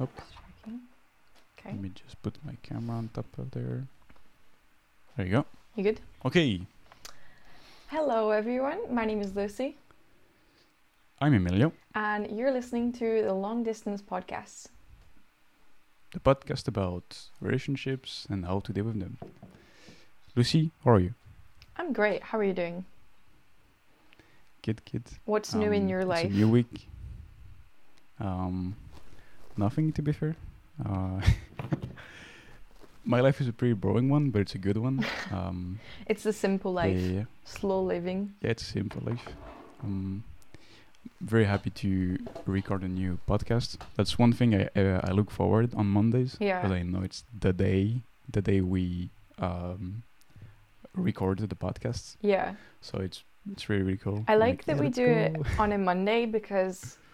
Okay. Let me just put my camera on top of there. There you go. You good? Okay, Hello, everyone. My name is Lucy, I'm Emilio, and you're listening to the Long Distance Podcast. the podcast about relationships and how to deal with them. Lucy, how are you? I'm great. How are you doing? Good, good. What's new in Um, your it's life? A new week. Um, nothing to be fair. Uh, my life is a pretty boring one, but it's a good one. Um, It's a simple life, Yeah, slow living. yeah, it's a simple life. Um, very happy to record a new podcast. That's one thing I uh, I look forward on Mondays. Yeah. Because I know it's the day the day we um, recorded the podcast. Yeah. So it's it's really really cool. I I'm like that we do it on a Monday because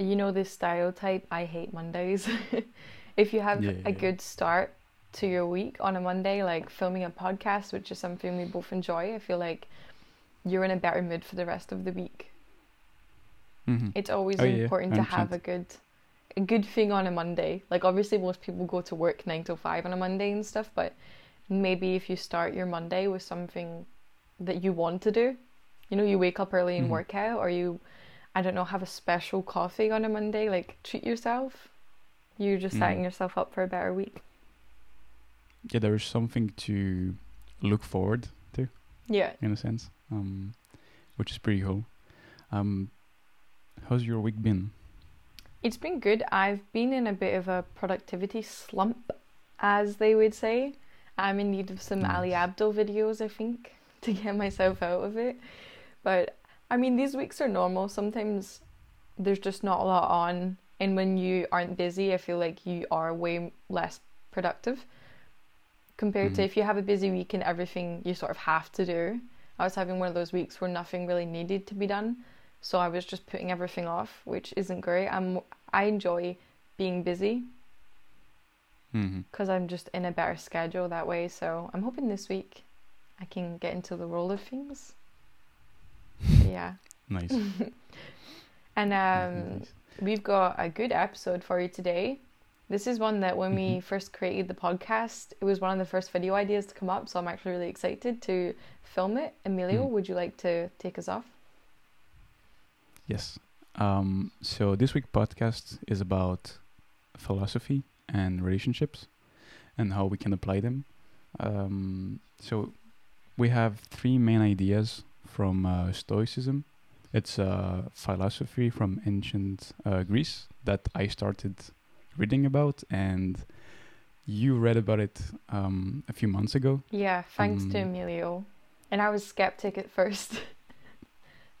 you know this stereotype. I hate Mondays. if you have Yeah, a good start to your week on a Monday, like filming a podcast, which is something we both enjoy, I feel like you're in a better mood for the rest of the week. Mhm. It's always Oh, important to have a good a good thing on a Monday. Like obviously most people go to work 9 to 5 on a Monday and stuff, but maybe if you start your Monday with something that you want to do, you know, you wake up early and Mhm. work out or you I don't know, have a special coffee on a Monday, like treat yourself. You're just setting Mhm. yourself up for a better week. yeah, there is something to look forward to Yeah. in a sense, um, which is pretty cool. Um, how's your week been? It's been good. I've been in a bit of a productivity slump, as they would say. I'm in need of some Ali Abdaal videos, I think, to get myself out of it. But I mean, these weeks are normal. Sometimes there's just not a lot on, and when you aren't busy, I feel like you are way less productive compared to Mhm. if you have a busy week and everything you sort of have to do. I was having one of those weeks where nothing really needed to be done, so I was just putting everything off, which isn't great. I'm I enjoy being busy Mm-hmm. because I'm just in a better schedule that way. So I'm hoping this week I can get into the roll of things. Yeah, Nice. and um, nice. we've got a good episode for you today. This is one that when we Mhm. first created the podcast, it was one of the first video ideas to come up. So I'm actually really excited to film it. Emilio, Mm. would you like to take us off? Yes. Um, so this week podcast is about philosophy and relationships and how we can apply them. Um, so we have three main ideas from uh, Stoicism. It's a philosophy from ancient uh, Greece that I started reading about, and you read about it um, a few months ago. Yeah, thanks to Um, Emilio. And I was skeptic at first.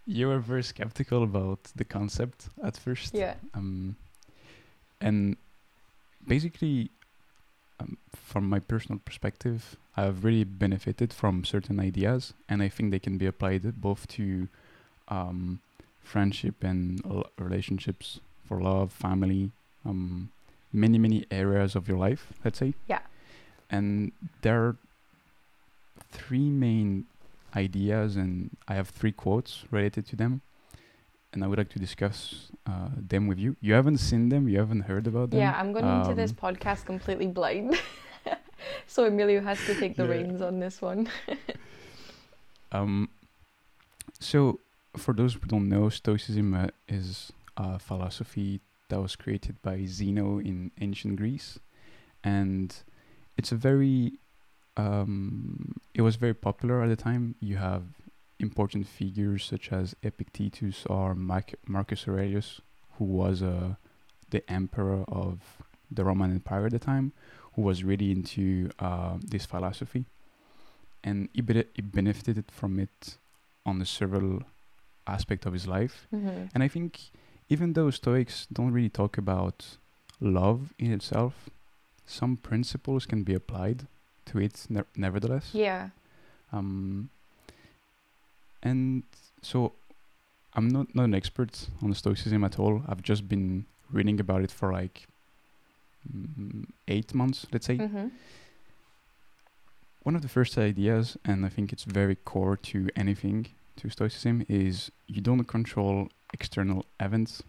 You were very skeptical about the concept at first. yeah. um, and basically um, from my personal perspective i've really benefited from certain ideas and i think they can be applied both to um, friendship and l- relationships for love family um, many many areas of your life let's say Yeah. and there are three main ideas and i have three quotes related to them and I would like to discuss uh, them with you. You haven't seen them, you haven't heard about them. Yeah, I'm going into this Um, podcast completely blind. so Emilio has to take the Yeah. reins on this one. Um, so, for those who don't know, Stoicism uh, is a philosophy that was created by Zeno in ancient Greece, and it's a very, um, it was very popular at the time. You have important figures such as Epictetus or Marcus Aurelius, who was uh, the emperor of the Roman Empire at the time, who was really into uh, this philosophy and he, bene- he benefited from it on a several aspect of his life. hmm And I think even though Stoics don't really talk about love in itself, some principles can be applied to it ne- nevertheless. Yeah. Um, and so I'm not, not an expert on Stoicism at all. I've just been reading about it for like mm, eight months, let's say. hmm one of the first ideas, and I think it's very core to anything to Stoicism, is you don't control external events.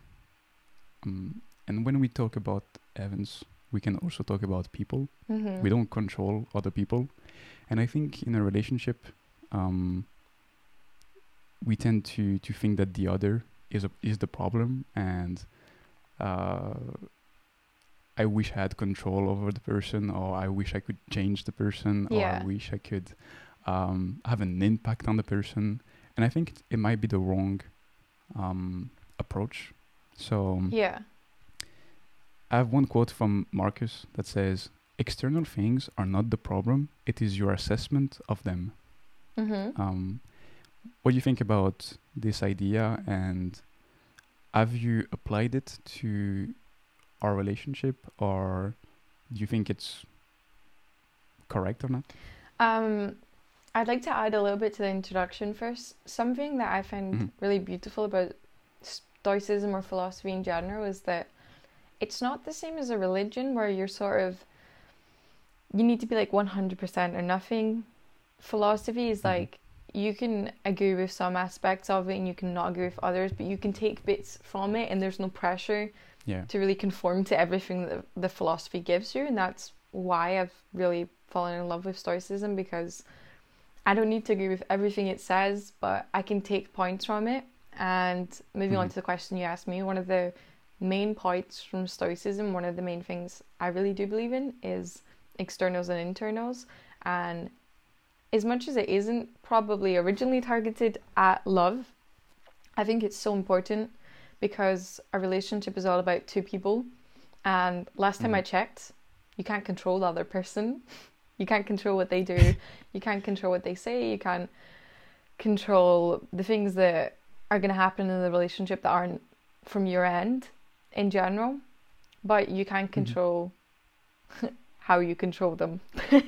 Um, and when we talk about events, we can also talk about people. Mm-hmm. We don't control other people, and I think in a relationship, um, we tend to to think that the other is a, is the problem, and uh, I wish I had control over the person, or I wish I could change the person, or I wish I could um, have an impact on the person. And I think it, it might be the wrong um, approach. So um, Yeah. I have one quote from Marcus that says, "External things are not the problem; it is your assessment of them." Mm-hmm. Um, what do you think about this idea, and have you applied it to our relationship, or do you think it's correct or not? Um, I'd like to add a little bit to the introduction first. Something that I find Mhm. really beautiful about Stoicism or philosophy in general is that it's not the same as a religion where you're sort of you need to be like 100% or nothing. Philosophy is Mhm. like you can agree with some aspects of it and you can not agree with others, but you can take bits from it and there's no pressure Yeah. to really conform to everything that the philosophy gives you and that's why I've really fallen in love with stoicism because I don't need to agree with everything it says but I can take points from it and moving on Mhm. to the question you asked me one of the main points from stoicism one of the main things I really do believe in is externals and internals and as much as it isn't probably originally targeted at love I think it's so important because a relationship is all about two people. And last time I Mhm. checked, you can't control the other person. You can't control what they do. you can't control what they say. You can't control the things that are going to happen in the relationship that aren't from your end in general. But you can Mhm. control how you control them. you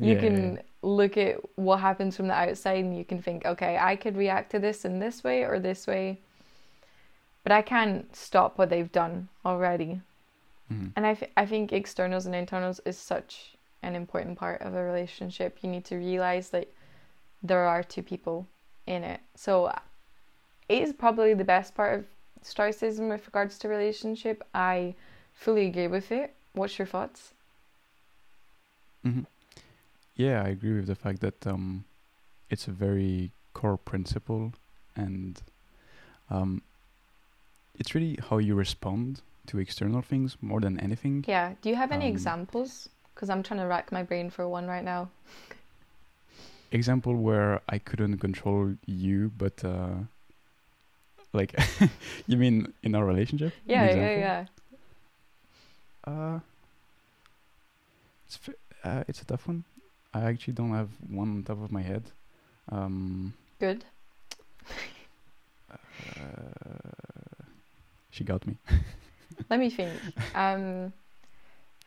Yeah, can. Look at what happens from the outside and you can think, okay, I could react to this in this way or this way, but I can't stop what they've done already. Mhm. And I, th- I think externals and internals is such an important part of a relationship. You need to realize that there are two people in it. So it is probably the best part of Stoicism with regards to relationship. I fully agree with it. What's your thoughts? Mhm. Yeah, I agree with the fact that um, it's a very core principle, and um, it's really how you respond to external things more than anything. Yeah. Do you have any Um, examples? Because I'm trying to rack my brain for one right now. Example where I couldn't control you, but uh, like, you mean in our relationship? Yeah, yeah, yeah. Uh, it's uh, it's a tough one. I actually don't have one on top of my head. Um, Good. uh, she got me. Let me think. Um,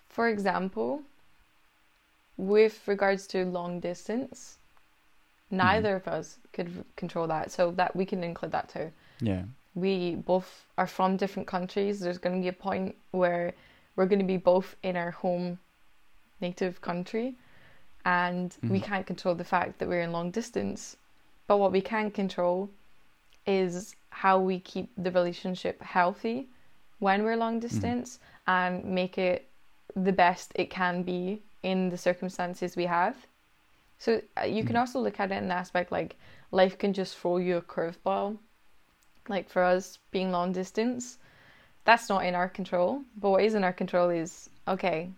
for example, with regards to long distance, neither of us could control that, so that we can include that too. Yeah. We both are from different countries. There's going to be a point where we're going to be both in our home native country, and we Mhm. can't control the fact that we're in long distance. But what we can control is how we keep the relationship healthy when we're long distance and make it the best it can be in the circumstances we have. So uh, you can Mhm. also look at it in an aspect like life can just throw you a curveball. Like for us being long distance, that's not in our control. But what is in our control is okay,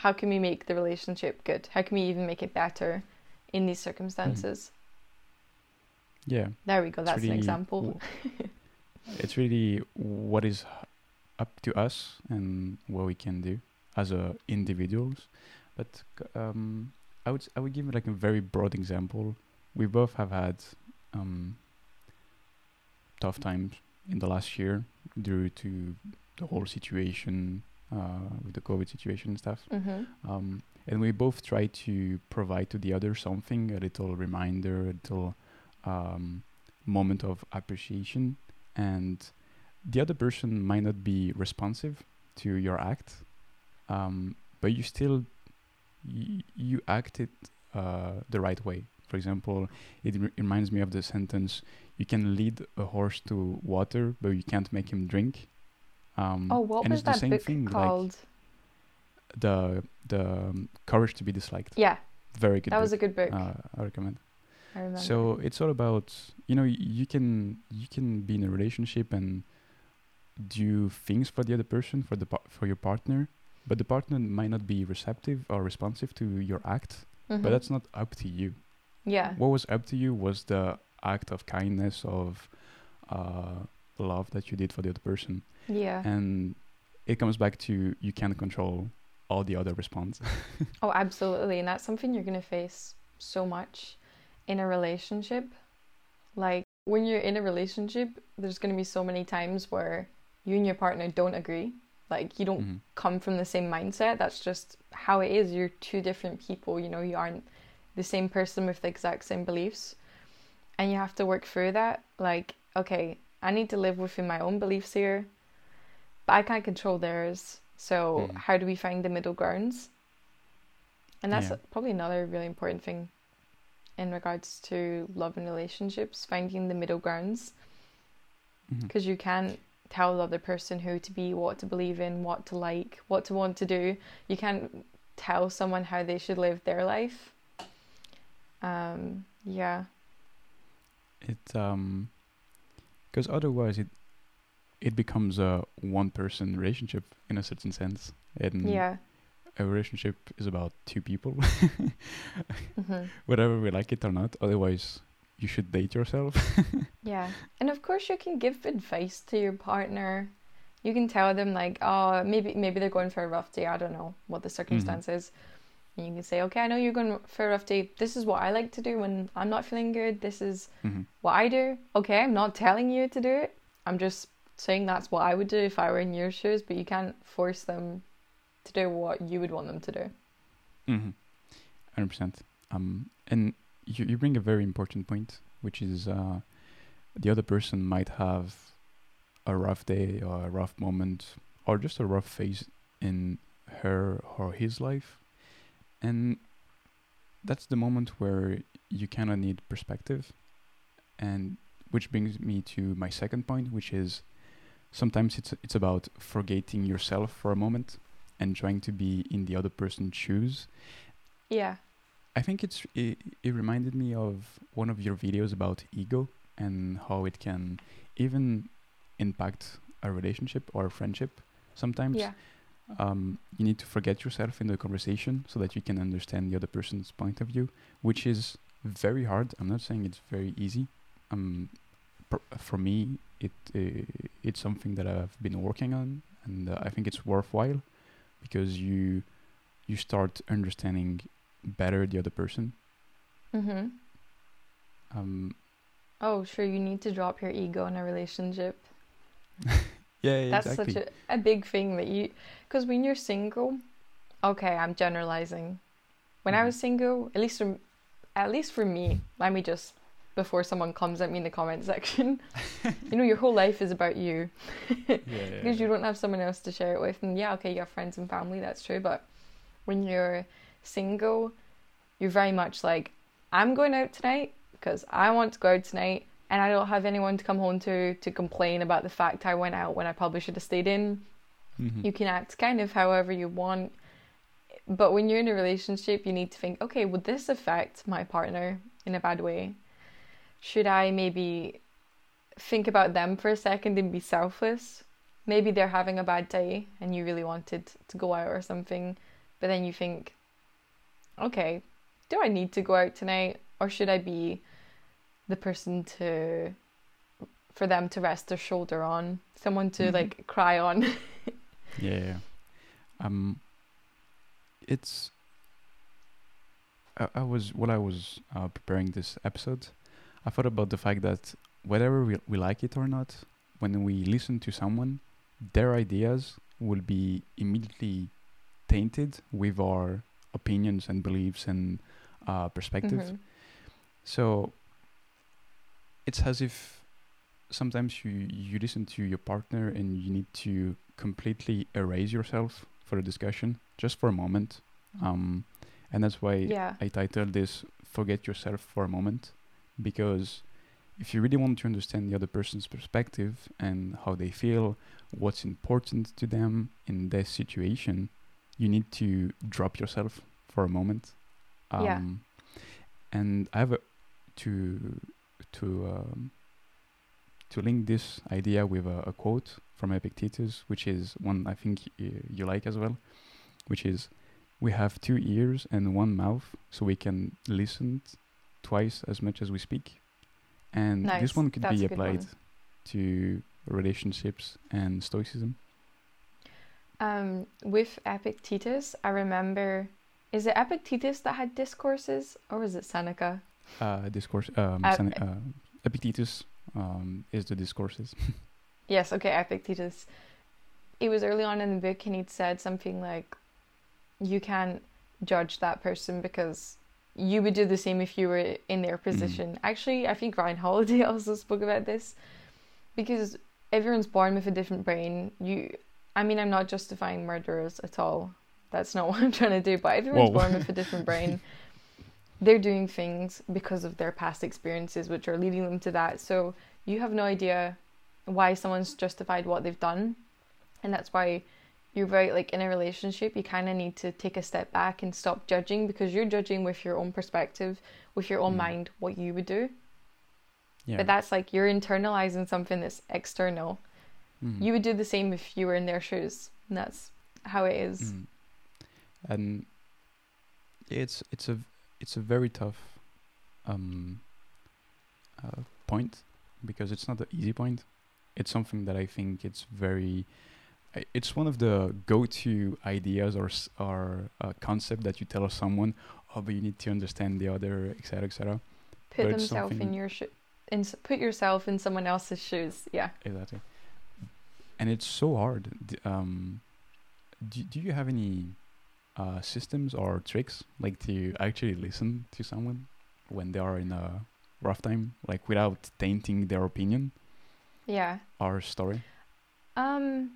how can we make the relationship good? How can we even make it better in these circumstances? Yeah. There we go, that's an example. it's really what is up to us and what we can do as a individuals. But um, I would I would give like a very broad example. We both have had um, tough times in the last year due to the whole situation uh, with the COVID situation and stuff. hmm Um, and we both try to provide to the other something, a little reminder, a little um, moment of appreciation. And the other person might not be responsive to your act, um, but you still y- you acted uh, the right way. For example, it re- reminds me of the sentence: "You can lead a horse to water, but you can't make him drink." Um, Oh, what and was it's the that same book thing, like called? the the um, courage to be disliked. yeah, Very good. that was a good book. Uh, I recommend. I remember. So it's all about you know you can you can be in a relationship and do things for the other person for the for your partner, but the partner might not be receptive or responsive to your act. Mhm. But that's not up to you. yeah, What was up to you was the act of kindness of uh, love that you did for the other person, yeah. and it comes back to you can't control all the other response. Oh, absolutely. And that's something you're going to face so much in a relationship. Like when you're in a relationship, there's going to be so many times where you and your partner don't agree. Like you don't Mhm. come from the same mindset. That's just how it is. You're two different people. You know, you aren't the same person with the exact same beliefs. And you have to work through that. Like, okay, I need to live within my own beliefs here, but I can't control theirs. So, Mhm. how do we find the middle grounds? And that's Yeah. probably another really important thing in regards to love and relationships, finding the middle grounds because you can't tell the other person who to be, what to believe in, what to like, what to want to do. You can't tell someone how they should live their life. Um, yeah, it um because otherwise it it becomes a one person relationship in a certain sense and yeah, a relationship is about two people hmm whether we like it or not otherwise you should date yourself yeah. And of course, you can give advice to your partner. You can tell them like, oh, maybe maybe they're going for a rough day. I don't know what the circumstance is. And you can say, okay, I know you're going for a rough day. This is what I like to do when I'm not feeling good. This is Mhm. what I do. Okay, I'm not telling you to do it. I'm just saying that's what I would do if I were in your shoes, but you can't force them to do what you would want them to do. mm-hmm. 100% um and you, you bring a very important point which is uh the other person might have a rough day or a rough moment or just a rough phase in her or his life and that's the moment where you kind of need perspective and which brings me to my second point which is sometimes it's it's about forgetting yourself for a moment and trying to be in the other person's shoes Yeah. I think it's it, it reminded me of one of your videos about ego and how it can even impact a relationship or a friendship sometimes Yeah. um, you need to forget yourself in the conversation so that you can understand the other person's point of view, which is very hard. I'm not saying it's very easy. Um, for me, it uh, it's something that I've been working on, and uh, I think it's worthwhile because you you start understanding better the other person. Mm-hmm. Um, Oh, sure. You need to drop your ego in a relationship. yeah, That's exactly. such a, a big thing that you, because when you're single, okay, I'm generalizing. When I Mhm. was single, at least for, at least for me, let me just before someone comes at me in the comment section, you know, your whole life is about you yeah, because you don't have someone else to share it with. And yeah, okay, you have friends and family, that's true. But when you're single, you're very much like, I'm going out tonight because I want to go out tonight and I don't have anyone to come home to to complain about the fact I went out when I probably should have stayed in. Mhm. You can act kind of however you want. But when you're in a relationship, you need to think, okay, would this affect my partner in a bad way? Should I maybe think about them for a second and be selfless? Maybe they're having a bad day and you really wanted to go out or something, but then you think, okay, do I need to go out tonight or should I be the person to for them to rest their shoulder on, someone to Mhm. like cry on? Yeah, yeah. Um, it's. I, I was while I was uh, preparing this episode, I thought about the fact that whether we we like it or not, when we listen to someone, their ideas will be immediately tainted with our opinions and beliefs and uh, perspective. Mhm. So it's as if sometimes you you listen to your partner and you need to completely erase yourself for the discussion just for a moment. Um, and that's why Yeah. I titled this "Forget Yourself for a Moment," because if you really want to understand the other person's perspective and how they feel, what's important to them in this situation, you need to drop yourself for a moment. Um, Yeah. And I have a, to to um, to link this idea with a, a quote from Epictetus, which is one I think y- you like as well, which is, "We have two ears and one mouth, so we can listen twice as much as we speak." And Nice. this one could That's be a good one. applied to relationships and stoicism. Um, with Epictetus, I remember. Is it Epictetus that had discourses, or was it Seneca? Uh, discourse. Um, Sene- uh, Epictetus um, is the discourses. Yes, okay, Epictetus. It was early on in the book, and he'd said something like, "You can't judge that person because you would do the same if you were in their mm. position." Actually, I think Ryan Holiday also spoke about this because everyone's born with a different brain. You, I mean, I'm not justifying murderers at all. That's not what I'm trying to do. But everyone's Whoa. born with a different brain. They're doing things because of their past experiences, which are leading them to that. So you have no idea why someone's justified what they've done and that's why you're right like in a relationship you kind of need to take a step back and stop judging because you're judging with your own perspective with your own Mm. mind what you would do yeah. but that's like you're internalizing something that's external Mhm. you would do the same if you were in their shoes and that's how it is Mm. And it's it's a it's a very tough um, uh, point because it's not an easy point. It's something that I think it's very. It's one of the go-to ideas or or uh, concept that you tell someone. Oh, but you need to understand the other, etc., etc. put But themselves in your shoe in put yourself in someone else's shoes yeah Exactly. And it's so hard. D- um, do, do you have any uh, systems or tricks like to actually listen to someone when they are in a rough time, like without tainting their opinion yeah or story? Um,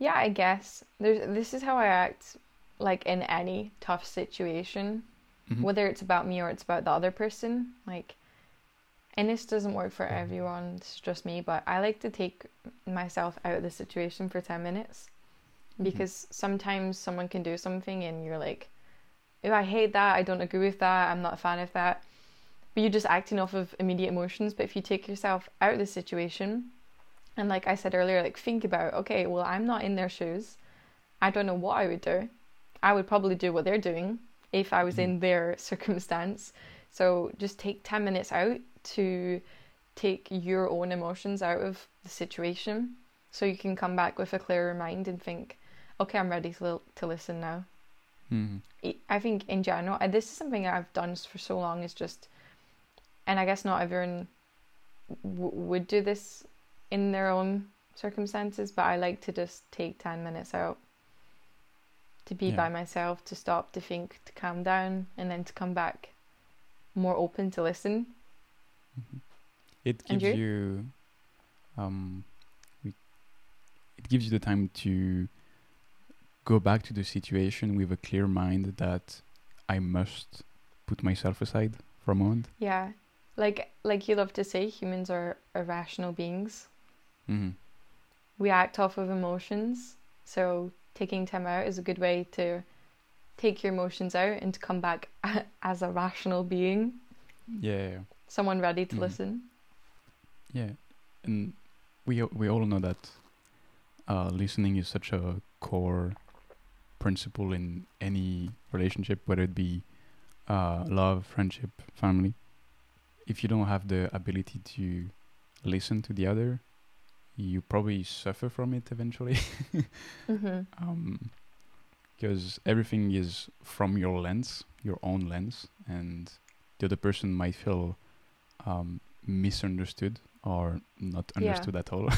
yeah, I guess there's. This is how I act, like in any tough situation, Mhm. whether it's about me or it's about the other person. Like, and this doesn't work for everyone. It's just me, but I like to take myself out of the situation for ten minutes Mhm. because sometimes someone can do something and you're like, "Oh, I hate that. I don't agree with that. I'm not a fan of that." But you're just acting off of immediate emotions. But if you take yourself out of the situation, and like I said earlier, like think about, okay, well, I'm not in their shoes. I don't know what I would do. I would probably do what they're doing if I was Mhm. in their circumstance. So just take 10 minutes out to take your own emotions out of the situation so you can come back with a clearer mind and think, okay, I'm ready to, li- to listen now. Mhm. I- I think in general, and this is something I've done for so long, is just, and I guess not everyone w- would do this in their own circumstances, but I like to just take 10 minutes out to be Yeah. by myself, to stop, to think, to calm down, and then to come back more open to listen. Mhm. It gives you? you, um, it gives you the time to go back to the situation with a clear mind that I must put myself aside for a moment. Yeah. Like like you love to say, humans are irrational beings. Hmm we act off of emotions. So taking time out is a good way to take your emotions out and to come back as a rational being, Yeah, someone ready to Mhm. listen. Yeah, and we we all know that uh, listening is such a core principle in any relationship, whether it be uh, love, friendship, family. If you don't have the ability to listen to the other, you probably suffer from it eventually. hmm um, because everything is from your lens, your own lens, and the other person might feel um, misunderstood or not Yeah. understood at all,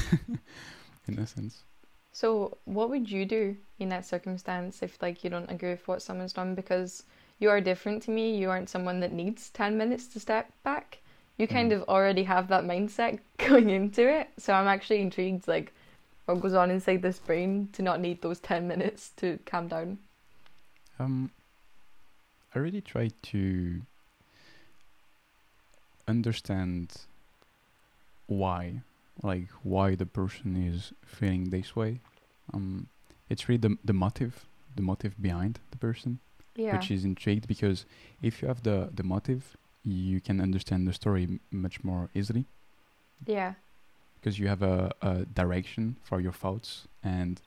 in a sense. So what would you do in that circumstance if like you don't agree with what someone's done because you are different to me, you aren't someone that needs 10 minutes to step back. You kind Mhm. of already have that mindset going into it. So I'm actually intrigued like what goes on inside this brain to not need those 10 minutes to calm down. Um, I really try to understand why, like why the person is feeling this way. Um, it's really the the motive, the motive behind the person, Yeah. which is intrigued because if you have the the motive, you can understand the story much more easily yeah. because you have a, a direction for your thoughts and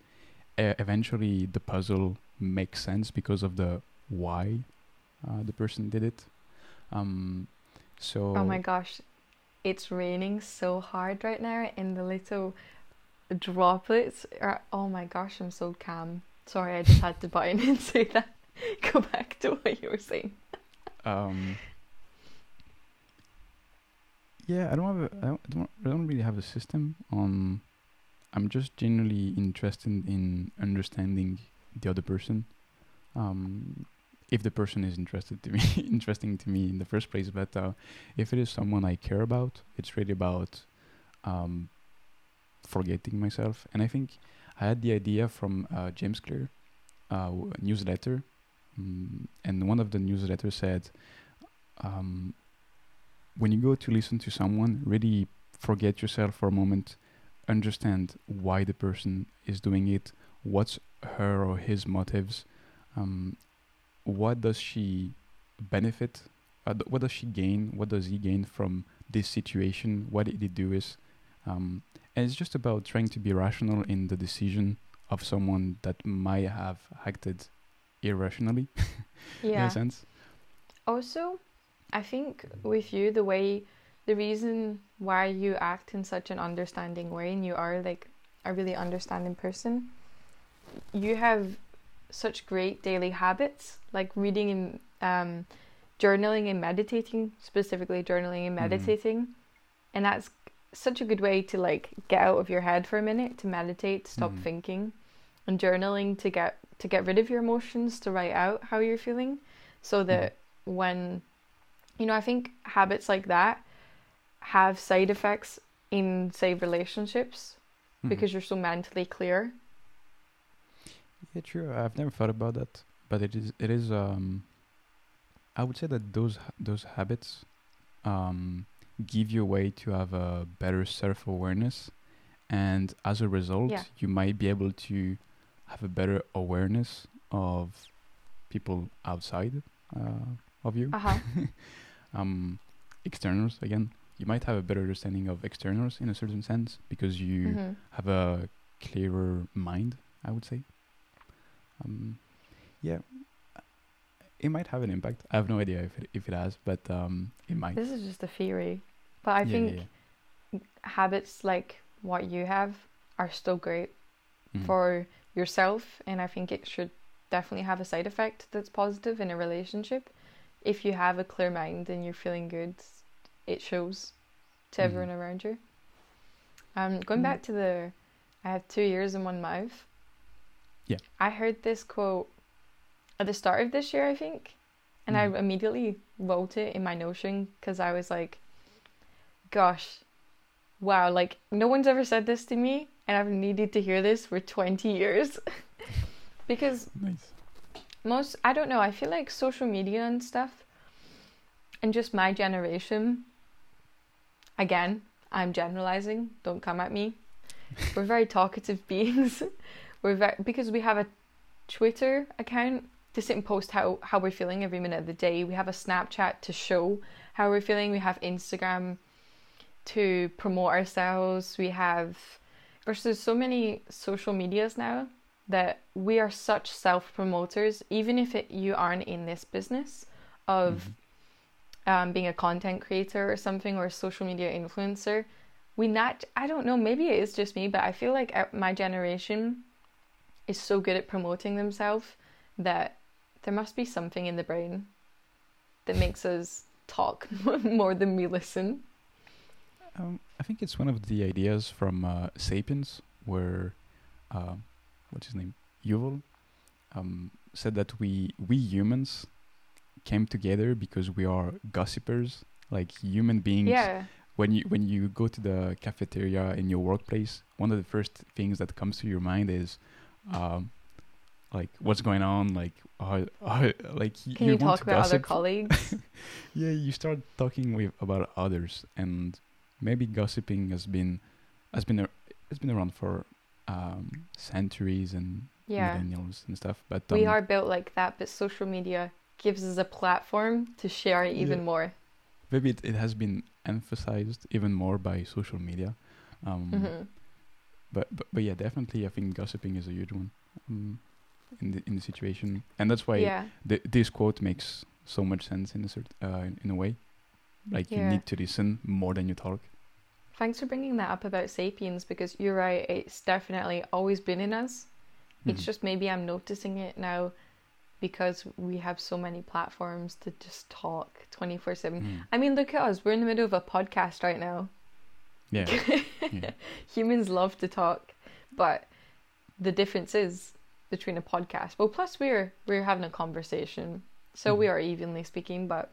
e- eventually the puzzle makes sense because of the why uh, the person did it um so Oh my gosh, it's raining so hard right now, and the little droplets are. Oh my gosh, I'm so calm. Sorry, I just had to butt in and say that. Go back to what you were saying. um yeah i don't have a, I don't, I don't really have a system. On i'm just generally interested in understanding the other person. Um if the person is interested to me interesting to me in the first place but uh, if it is someone i care about it's really about um forgetting myself. And i think i had the idea from uh, james clear uh, newsletter. Mm, and one of the newsletters said um, when you go to listen to someone really forget yourself for a moment. Understand why the person is doing it. What's her or his motives. Um, what does she benefit? Uh, th- what does she gain? What does he gain from this situation? What did he do is um, and it's just about trying to be rational in the decision of someone that might have acted irrationally. In a sense. Also, I think with you, the way, the reason why you act in such an understanding way and you are like a really understanding person, you have such great daily habits like reading and um, journaling and meditating, specifically journaling and Mhm. meditating. And that's such a good way to like get out of your head for a minute, to meditate, stop Mhm. thinking, and journaling to get to get rid of your emotions, to write out how you're feeling, so that when you know i think habits like that have side effects in say relationships Mhm. because you're so mentally clear Yeah, true. I've never thought about that, but it is it is um I would say that those those habits um give you a way to have a better self-awareness and as a result Yeah. you might be able to have a better awareness of people outside uh, of you uh-huh um externals again you might have a better understanding of externals in a certain sense because you hmm have a clearer mind, I would say. Um, yeah, it might have an impact. I have no idea if it, if it has, but um, it might. this is just a theory but i Yeah, think yeah, habits like what you have are still great Mhm. for yourself and i think it should definitely have a side effect that's positive in a relationship if you have a clear mind and you're feeling good it shows to Mhm. everyone around you um going Mm. back to the i have two ears and one mouth Yeah. i heard this quote at the start of this year i think and Mhm. i immediately wrote it in my notion because i was like gosh wow like no one's ever said this to me and i've needed to hear this for 20 years because Nice. Most i don't know i feel like social media and stuff and just my generation again i'm generalizing don't come at me. We're very talkative beings. We're very because we have a twitter account to sit and post how how we're feeling every minute of the day. We have a snapchat to show how we're feeling. We have instagram to promote ourselves. We have versus so many social medias now that we are such self promoters, even if it, you aren't in this business of Mhm. um, being a content creator or something or a social media influencer. We not, I don't know, maybe it is just me, but I feel like uh, my generation is so good at promoting themselves that there must be something in the brain that makes us talk more than we listen. Um, I think it's one of the ideas from uh, *Sapiens*, where uh, what's his name, Yuval, um, said that we we humans came together because we are gossipers, like human beings. Yeah. when you when you go to the cafeteria in your workplace, one of the first things that comes to your mind is, um, like what's going on, like uh, uh, like Can you, want talk to about other gossip. colleagues? Yeah, you start talking with about others, and maybe gossiping has been has been a, has been around for um, centuries and Yeah. millennials and stuff. But We um, are built like that, but social media gives us a platform to share even Yeah. more. maybe it, it has been emphasized even more by social media. Um, hmm but, but but yeah, definitely, I think gossiping is a huge one um, in the in the situation, and that's why Yeah. th- this quote makes so much sense in a cert- uh, in, in a way. Like you need to listen more than you talk. Thanks for bringing that up about sapiens because you're right. It's definitely always been in us. It's Mhm. just maybe I'm noticing it now because we have so many platforms to just talk 24 7. Mm. I mean, look at us. We're in the middle of a podcast right now. yeah, yeah. Humans love to talk, but the difference is between a podcast. Well, plus we're we're having a conversation, so we Mhm. are evenly speaking. But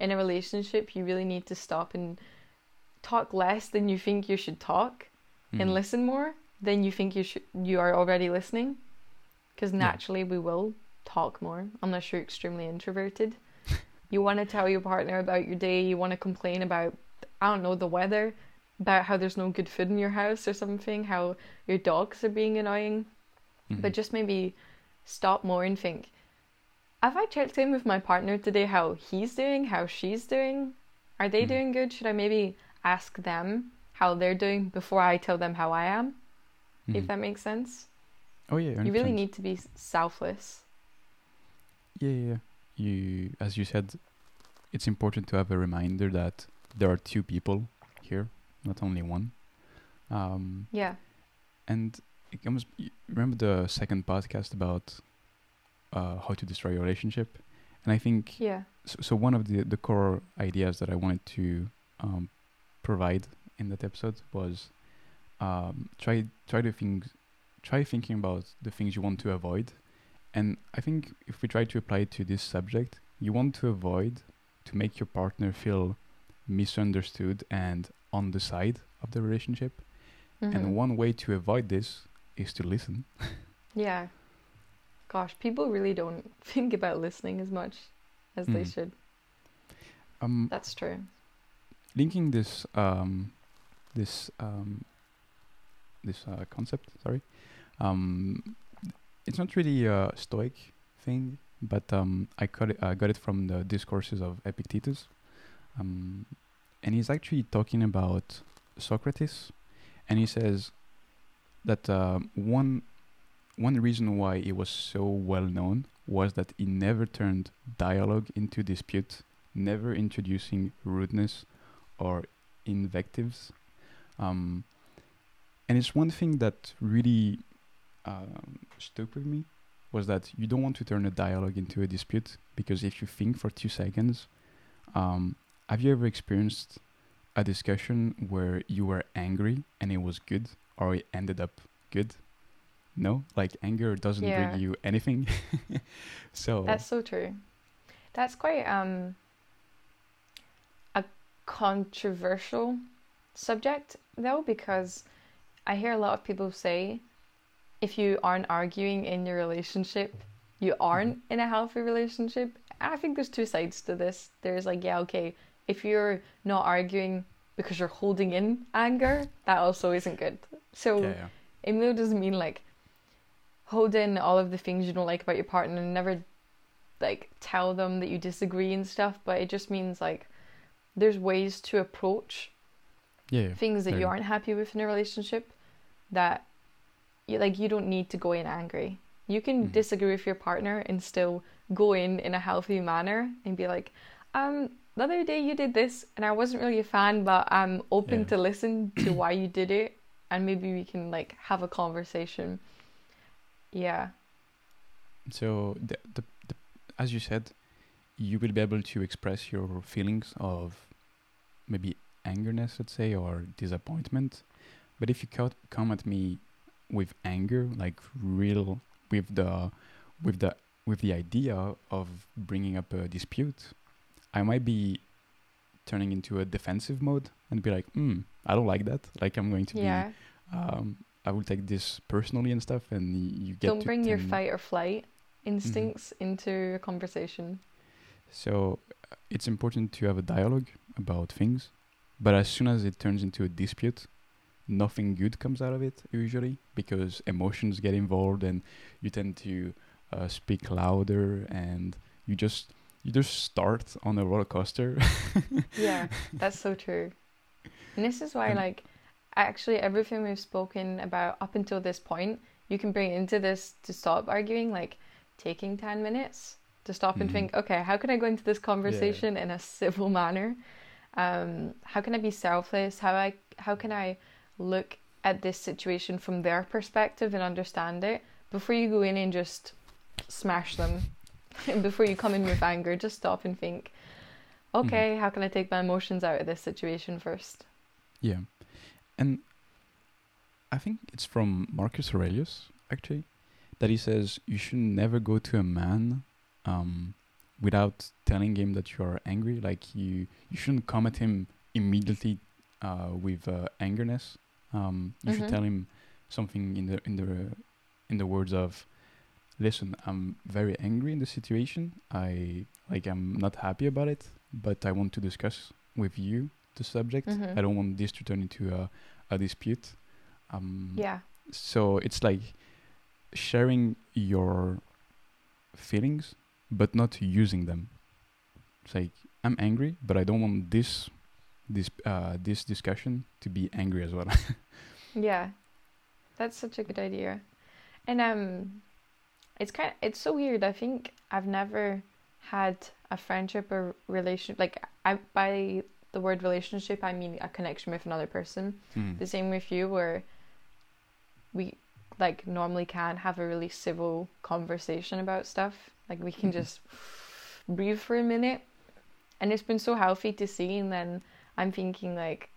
in a relationship, you really need to stop and talk less than you think you should talk, and Mm. listen more than you think you should. You are already listening, because Yeah. naturally we will talk more unless you're extremely introverted. you want to tell your partner about your day. You want to complain about I don't know the weather about how there's no good food in your house or something, how your dogs are being annoying, Mhm. but just maybe stop more and think, have I checked in with my partner today how he's doing, how she's doing? Are they Mhm. doing good? Should I maybe ask them how they're doing before I tell them how I am? If Mhm. that makes sense. oh yeah, You really need to be selfless. Yeah, yeah, yeah. You, as you said, it's important to have a reminder that there are two people here, not only one. Um, Yeah. and it comes. Remember the second podcast about uh, how to destroy your relationship, and I think Yeah. so, so. One of the the core ideas that I wanted to um, provide in that episode was um, try try to think try thinking about the things you want to avoid and I think if we try to apply it to this subject, you want to avoid to make your partner feel misunderstood and on the side of the relationship. Mhm. And one way to avoid this is to listen. Yeah. Gosh, people really don't think about listening as much as they Mhm. should. Um, That's true. Linking this um, this um, this uh, concept, sorry, um, it's not really a Stoic thing, but um, I got it, I got it from the discourses of Epictetus, um, and he's actually talking about Socrates, and he says that um, one one reason why he was so well known was that he never turned dialogue into dispute, never introducing rudeness or invectives. Um, and it's one thing that really um, stuck with me was that you don't want to turn a dialogue into a dispute because if you think for two seconds, um, have you ever experienced a discussion where you were angry and it was good or it ended up good? No, like anger doesn't Yeah. bring you anything. so That's so true. That's quite um controversial subject though because I hear a lot of people say if you aren't arguing in your relationship, you aren't mm-hmm. in a healthy relationship. I think there's two sides to this. There's like, yeah, okay, if you're not arguing because you're holding in anger, that also isn't good. So yeah, yeah. it really doesn't mean like hold in all of the things you don't like about your partner and never like tell them that you disagree and stuff, but it just means like there's ways to approach yeah, things that you aren't happy with in a relationship that you like you don't need to go in angry. You can Mhm. disagree with your partner and still go in in a healthy manner and be like, um, the other day you did this and I wasn't really a fan, but I'm open Yeah. to listen to why you did it and maybe we can like have a conversation. Yeah. So the, the, the as you said, you will be able to express your feelings of maybe angerness, let's say, or disappointment. But if you co- come at me with anger, like real, with the, with the, with the idea of bringing up a dispute, I might be turning into a defensive mode and be like, hmm, I don't like that. Like I'm going to Yeah. be, um, I will take this personally and stuff, and you get Don't bring your fight or flight instincts into a conversation. So it's important to have a dialogue about things, but as soon as it turns into a dispute, nothing good comes out of it usually because emotions get involved and you tend to uh, speak louder and you just you just start on a roller coaster. yeah, that's so true. And this is why, like, actually, everything we've spoken about up until this point, you can bring into this to stop arguing, like taking 10 minutes to stop and Mhm. think, okay, how can I go into this conversation in a civil manner? Um, how can I be selfless? How I how can I look at this situation from their perspective and understand it before you go in and just smash them before you come in with anger just stop and think okay how can i take my emotions out of this situation first Yeah. And I think it's from Marcus Aurelius, actually, that he says you should never go to a man um, without telling him that you are angry. Like, you, you shouldn't come at him immediately uh, with uh, angerness. Um, you Mhm. should tell him something in the in the in the words of listen i'm very angry in the situation i like i'm not happy about it but i want to discuss with you the subject Mhm. i don't want this to turn into a, a dispute um yeah so it's like sharing your feelings but not using them. It's like i'm angry but i don't want this this uh this discussion to be angry as well. Yeah. That's such a good idea. And um it's kind of it's so weird. I think i've never had a friendship or relationship like i by the word relationship i mean a connection with another person. Mm. the same with you where we like normally can have a really civil conversation about stuff like we can Mhm. just breathe for a minute and it's been so healthy to see and then i'm thinking like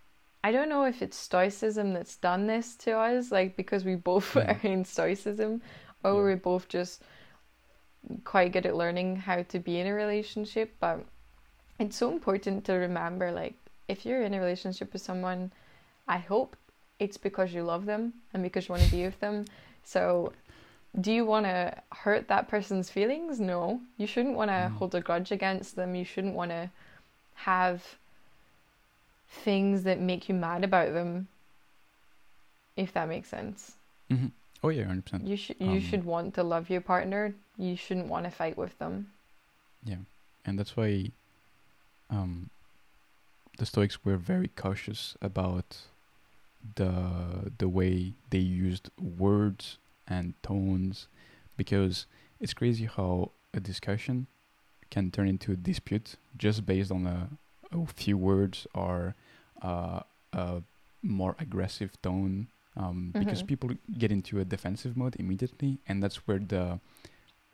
i don't know if it's stoicism that's done this to us like because we both Mhm. are in stoicism or Yeah. we're both just quite good at learning how to be in a relationship but it's so important to remember like if you're in a relationship with someone i hope it's because you love them and because you want to be with them. So do you want to hurt that person's feelings? No. You shouldn't want to Mm. hold a grudge against them. You shouldn't want to have things that make you mad about them if that makes sense. Mm-hmm. oh yeah 100% you should you Um, should want to love your partner. You shouldn't want to fight with them. Yeah, and that's why um, the Stoics were very cautious about the the way they used words and tones, because it's crazy how a discussion can turn into a dispute just based on a, a few words or uh, a more aggressive tone. Um, Because Mhm. people get into a defensive mode immediately, and that's where the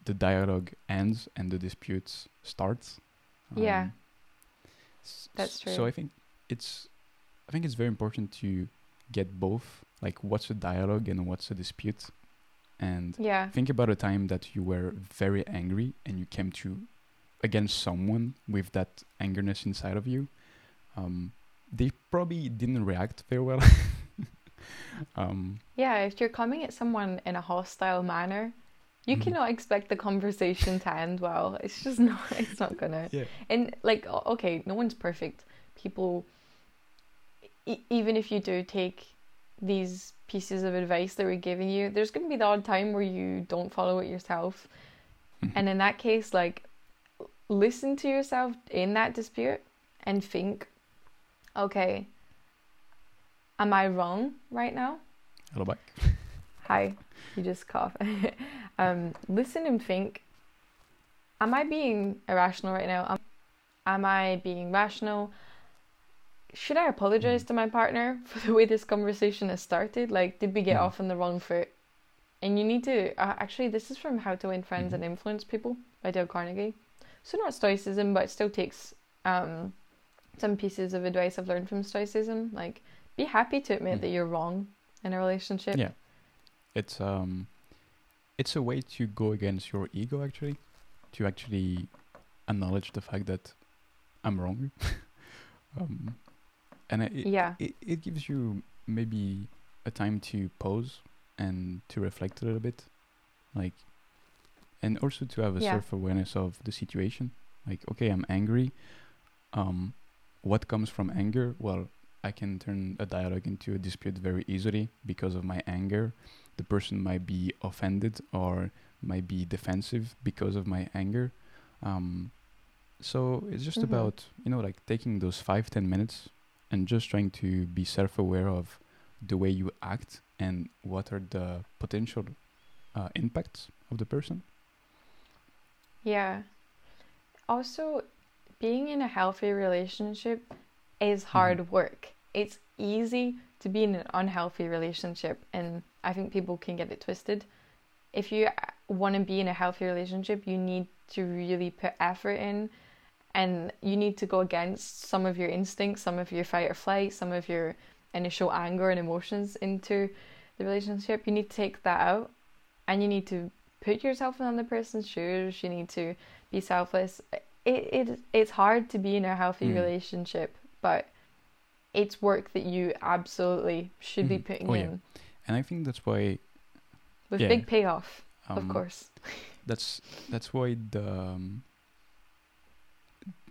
the dialogue ends and the disputes starts. Yeah. Um, s- That's true. So I think it's I think it's very important to get both, like what's a dialogue and what's a dispute, and yeah think about a time that you were very angry and you came to against someone with that angerness inside of you. Um, they probably didn't react very well. um, Yeah, if you're coming at someone in a hostile manner, you Mhm. cannot expect the conversation to end well. It's just not. It's not gonna. yeah. And like, okay, no one's perfect. People, e- even if you do take these pieces of advice that we're giving you, there's gonna be the odd time where you don't follow it yourself. Mhm. And in that case, like, listen to yourself in that dispute and think, okay, am I wrong right now? Hello back. Hi, you just cough. um, listen and think. Am I being irrational right now? Am, am I being rational? Should I apologize to my partner for the way this conversation has started? Like, did we get Mhm. off on the wrong foot? And you need to uh, actually. This is from How to Win Friends Mhm. and Influence People by Dale Carnegie. So not Stoicism, but it still takes um, some pieces of advice I've learned from Stoicism. Like, be happy to admit Mhm. that you're wrong in a relationship. Yeah. It's um, it's a way to go against your ego actually, to actually acknowledge the fact that I'm wrong. um, and it, Yeah. it it gives you maybe a time to pause and to reflect a little bit, like, and also to have a Yeah. self awareness of the situation. Like, okay, I'm angry. Um, what comes from anger? Well, I can turn a dialogue into a dispute very easily because of my anger. The person might be offended or might be defensive because of my anger. Um, so it's just Mhm. about you know like taking those five ten minutes and just trying to be self-aware of the way you act and what are the potential uh, impacts of the person. Yeah. Also, being in a healthy relationship is Mhm. hard work. It's easy to be in an unhealthy relationship, and I think people can get it twisted. If you want to be in a healthy relationship, you need to really put effort in, and you need to go against some of your instincts, some of your fight or flight, some of your initial anger and emotions into the relationship. You need to take that out, and you need to put yourself in another person's shoes. You need to be selfless. It, it it's hard to be in a healthy Mm. relationship, but it's work that you absolutely should be Mhm. putting Oh, yeah. in And I think that's why with Yeah. big payoff, um, of course. that's that's why the um,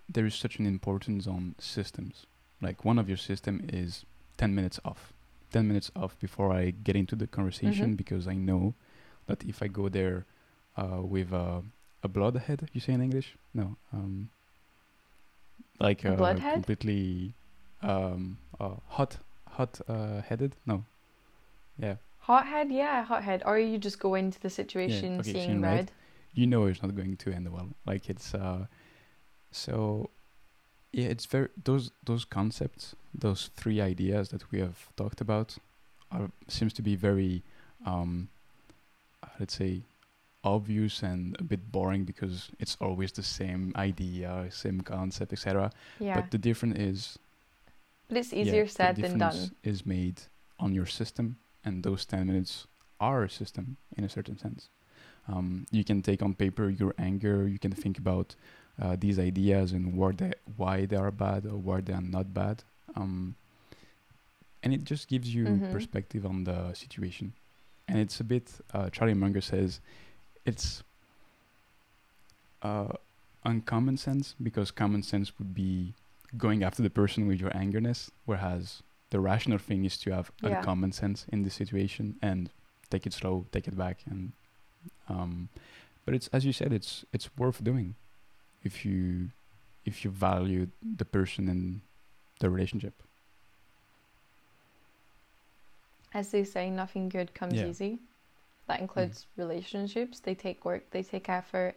there is such an importance on systems. Like one of your system is ten minutes off, ten minutes off before I get into the conversation Mhm. because I know that if I go there uh, with a a bloodhead, you say in English? No, um, like A uh, completely um, uh, hot hot uh, headed. No, yeah, Hot head? yeah, hot head. Or you just go into the situation okay, seeing seeing red. red. you know it's not going to end well. Like it's uh so yeah, it's very those those concepts, those three ideas that we have talked about are seems to be very um let's say obvious and a bit boring because it's always the same idea, same concept, etc. Yeah. But the difference is But it's yeah, easier the said than done. is made on your system, and those 10 minutes are a system in a certain sense. Um, you can take on paper your anger, you can think about uh, these ideas and why they, why they are bad or why they are not bad. Um, and it just gives you Mhm. perspective on the situation. And it's a bit, uh, Charlie Munger says, it's uh, uncommon sense because common sense would be going after the person with your angerness, whereas the rational thing is to have Yeah. uncommon sense in this situation and take it slow, take it back, and um, but it's as you said, it's it's worth doing if you if you value the person and the relationship. As they say, nothing good comes Yeah. easy. That includes relationships. They take work, they take effort,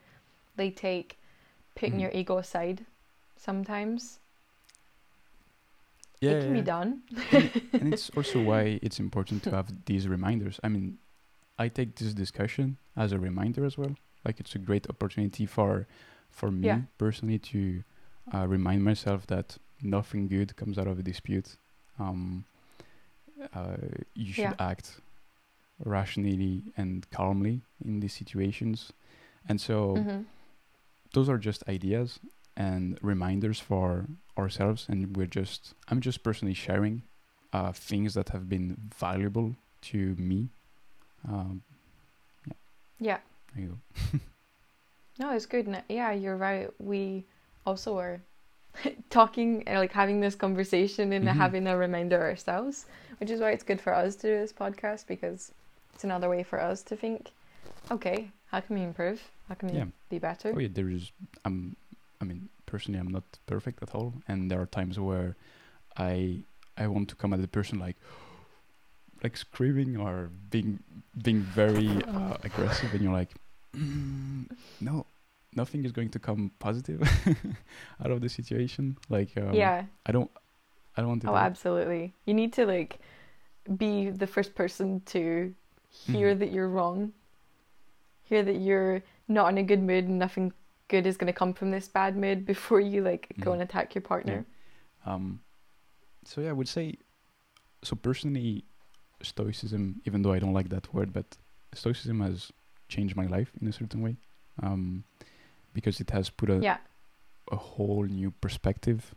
they take putting Mhm. your ego aside sometimes. Yeah, it can yeah. be done. and it's also why it's important to have these reminders. I mean, I take this discussion as a reminder as well. Like it's a great opportunity for for me Yeah. personally to uh, remind myself that nothing good comes out of a dispute. Um, uh, you should Yeah. act rationally and calmly in these situations, and so hmm those are just ideas and reminders for ourselves and we're just i'm just personally sharing uh, things that have been valuable to me um, Yeah. there you go No, it's good. Yeah, you're right. We also are talking, uh, like having this conversation and Mhm. having a reminder ourselves, which is why it's good for us to do this podcast because it's another way for us to think, okay, how can we improve? How can we Yeah. be better? oh yeah there is i'm i mean personally i'm not perfect at all and there are times where i i want to come at the person like like screaming or being being very uh, aggressive and you're like mm, no nothing is going to come positive out of the situation like um, yeah. i don't i don't want to Oh, absolutely. You need to like be the first person to hear Mhm. that you're wrong, hear that you're not in a good mood and nothing good is going to come from this bad mood before you like go Mhm. and attack your partner. Um, so yeah, I would say, so personally, stoicism, even though I don't like that word, but stoicism has changed my life in a certain way, um, because it has put a Yeah. a whole new perspective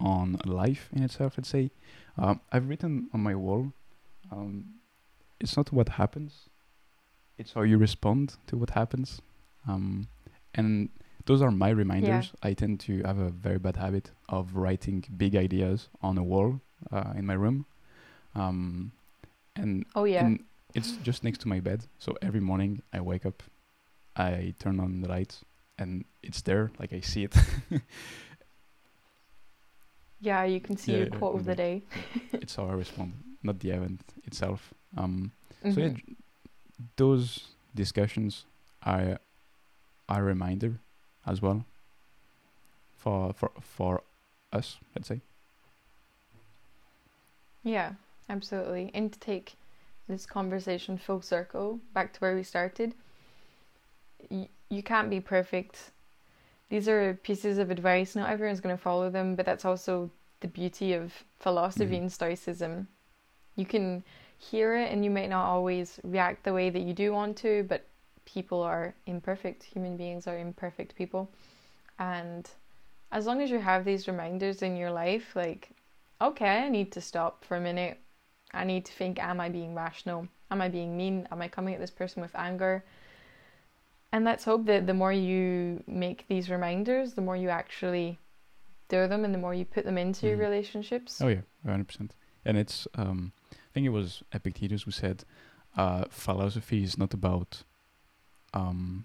on life in itself. I'd say, um, I've written on my wall, um, it's not what happens, it's how you respond to what happens, um, and those are my reminders. I tend to have a very bad habit of writing big ideas on a wall uh, in my room, um, and Oh yeah. and it's just next to my bed. So every morning I wake up, I turn on the lights, and it's there. Like I see it. yeah, you can see Yeah, your quote of the day. it's how I respond, not the event itself. Um, So yeah, Mhm. those discussions are are a reminder as well for for for us. Let's say. Yeah, absolutely. And to take this conversation full circle back to where we started, y- you can't be perfect. These are pieces of advice. Not everyone's going to follow them, but that's also the beauty of philosophy Mhm. and stoicism. You can hear it and you might not always react the way that you do want to, but people are imperfect. Human beings are imperfect people. And as long as you have these reminders in your life, like, okay, I need to stop for a minute. I need to think, am I being rational? Am I being mean? Am I coming at this person with anger? And let's hope that the more you make these reminders, the more you actually do them and the more you put them into your Mhm. relationships. Oh yeah, hundred percent. And it's um, I think it was Epictetus who said, uh, philosophy is not about um,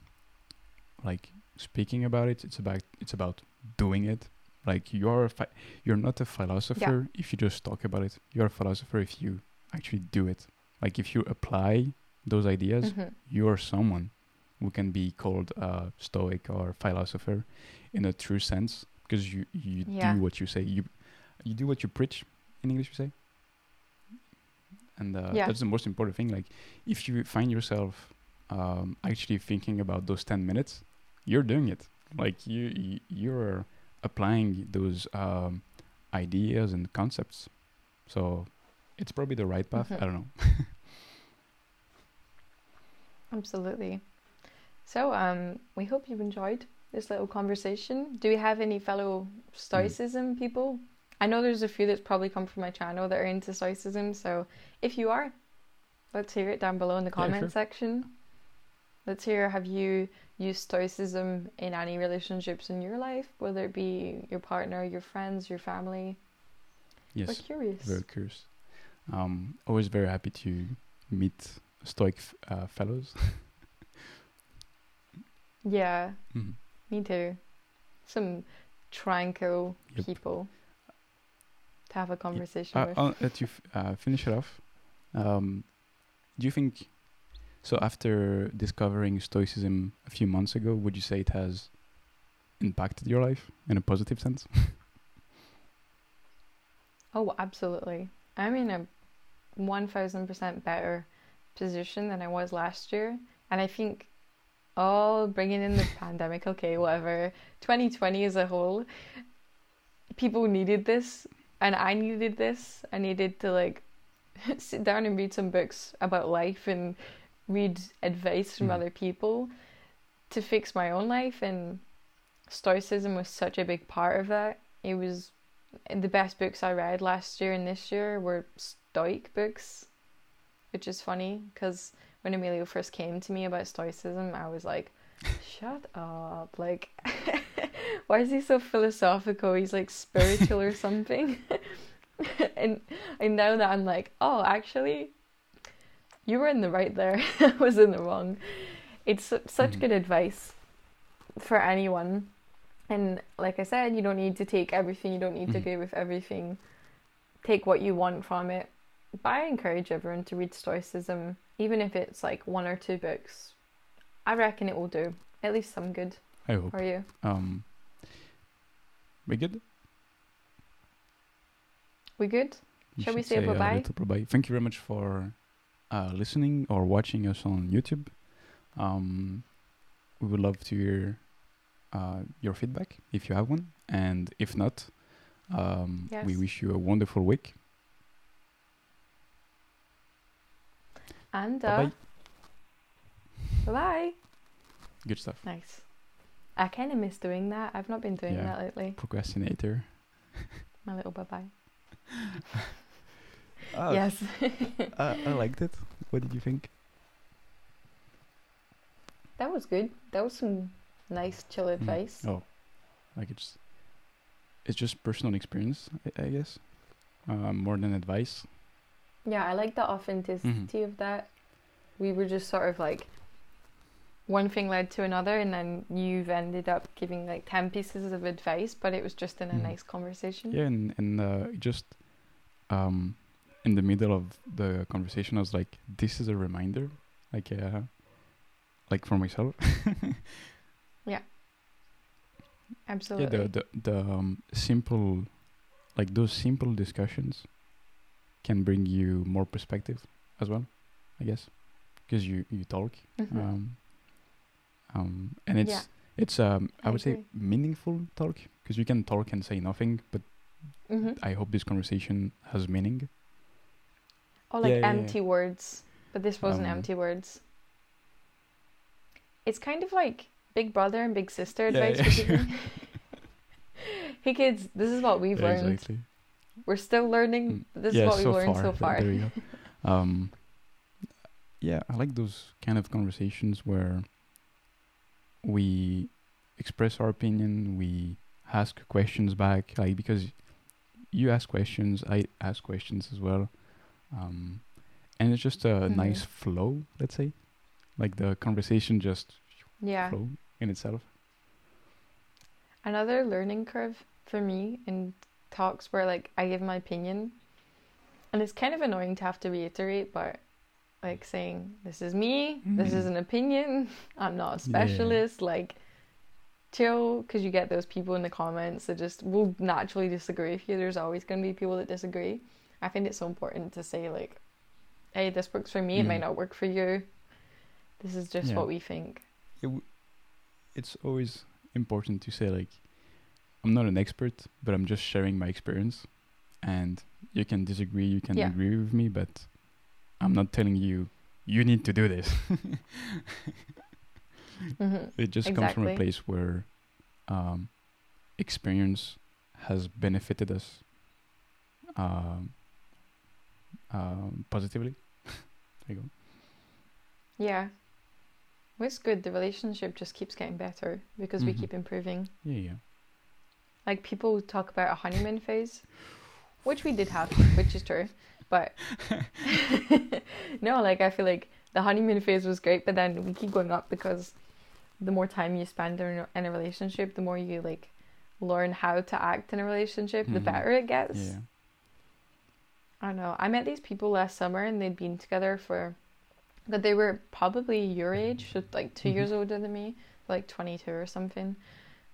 like speaking about it. It's about it's about doing it. Like you're a phi- you're not a philosopher if you just talk about it. You're a philosopher if you actually do it. Like if you apply those ideas, Mhm. you're someone who can be called a stoic or philosopher in a true sense because you you Yeah. do what you say you you do what you preach in english you say and uh, Yeah. that's the most important thing like if you find yourself um, actually thinking about those 10 minutes you're doing it like you, you you're applying those um, ideas and concepts so it's probably the right path Mhm. i don't know Absolutely. So, um, we hope you've enjoyed this little conversation. Do we have any fellow Stoicism people? I know there's a few that's probably come from my channel that are into Stoicism. So, if you are, let's hear it down below in the Yeah, comment sure. section. Let's hear have you used Stoicism in any relationships in your life, whether it be your partner, your friends, your family? yes We're curious. very curious. Um, always very happy to meet Stoic f- uh, fellows. Yeah, Mhm. me too. Some tranquil Yep. people to have a conversation Uh, with. uh, uh, to f- uh, finish it off, um, do you think so? After discovering Stoicism a few months ago, would you say it has impacted your life in a positive sense? Oh, absolutely. I'm in a 1000% better position than I was last year. And I think, oh, bringing in the pandemic, okay, whatever. 2020 as a whole, people needed this. And I needed this. I needed to, like, sit down and read some books about life and read advice from Mhm. other people to fix my own life. And Stoicism was such a big part of that. It was the best books I read last year and this year were Stoic books, which is funny because when Emilio first came to me about Stoicism, I was like, "Shut up! Like, why is he so philosophical? He's like spiritual or something." and and now that I'm like, "Oh, actually, you were in the right there. I was in the wrong." It's su- such Mhm. good advice for anyone and like I said, you don't need to take everything, you don't need to Mhm. agree with everything. Take what you want from it. But I encourage everyone to read Stoicism, even if it's like one or two books. I reckon it will do at least some good I hope. Are you. Um, we good? We good? Shall we should say a bye-bye? little bye-bye. Thank you very much for uh, listening or watching us on YouTube. Um, we would love to hear uh, your feedback if you have one, and if not, um, we wish you a wonderful week. And Bye uh, bye. bye bye. Good stuff. Nice. I kind of miss doing that. I've not been doing Yeah. that lately. Procrastinator. My little bye bye. Ah, yes. I, I liked it. What did you think? that was good. That was some nice, chill Mm. advice. Oh, like it's it's just personal experience, I, I guess. uh, more than advice. Yeah, I like the authenticity of that. We were just sort of like one thing led to another, and then you've ended up giving like 10 pieces of advice, but it was just in a Mhm. nice conversation. Yeah, and and uh, just um, in the middle of the conversation, I was like, "This is a reminder, like uh, like for myself." Yeah. Absolutely. Yeah, the the the um, simple, like those simple discussions, can bring you more perspective as well, I guess, because you you talk, Mhm. um, um, and it's Yeah. it's um I, I would say meaningful talk because you can talk and say nothing, but Mhm. I hope this conversation has meaning. Or like Yeah, yeah, yeah. empty words, but this wasn't Um, empty words. It's kind of like Big Brother and Big Sister advice we're giving. hey kids, this is what we've learned. exactly. We're still learning. Mm, but This is what we've so learned far. so far. There you go. um, yeah, I like those kind of conversations where we express our opinion, we ask questions back, like because you ask questions, I ask questions as well, um, and it's just a Mhm. nice flow. Let's say, like the conversation just yeah. flow in itself. Another learning curve for me in talks where like I give my opinion, and it's kind of annoying to have to reiterate, but like saying this is me, this is an opinion, I'm not a Yeah. specialist, like chill, because you get those people in the comments that just will naturally disagree with you. There's always going to be people that disagree. I find it so important to say like, hey, this works for me, it might Mhm. not work for you. This is just Yeah. what we think. it w- it's always important to say like i'm not an expert but i'm just sharing my experience and you can disagree you can Yeah. agree with me but i'm not telling you you need to do this hmm it just comes from a place where um, experience has benefited us um, um, positively there you go Yeah. Well, it's good. The relationship just keeps getting better because we Mhm. keep improving. yeah yeah Like people talk about a honeymoon phase, which we did have, which is true. But no, like I feel like the honeymoon phase was great, but then we keep going up because the more time you spend in a, in a relationship, the more you like learn how to act in a relationship, the Mhm. better it gets. yeah I don't know. I met these people last summer and they'd been together for, but they were probably your age, so like 2 Mhm. years older than me, like 22 or something. And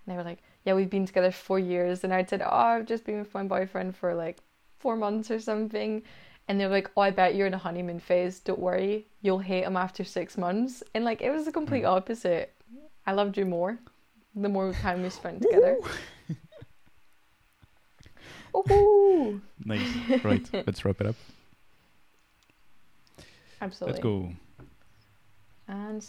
they were like, yeah, we've been together four years. And I'd said, oh, I've just been with my boyfriend for like four months or something. And they were like, oh, I bet you're in a honeymoon phase. Don't worry, you'll hate him after six months. And like, it was the complete Mm. opposite. I loved you more the more time we spent together. Nice. Right let's wrap it up. Absolutely. let's go. And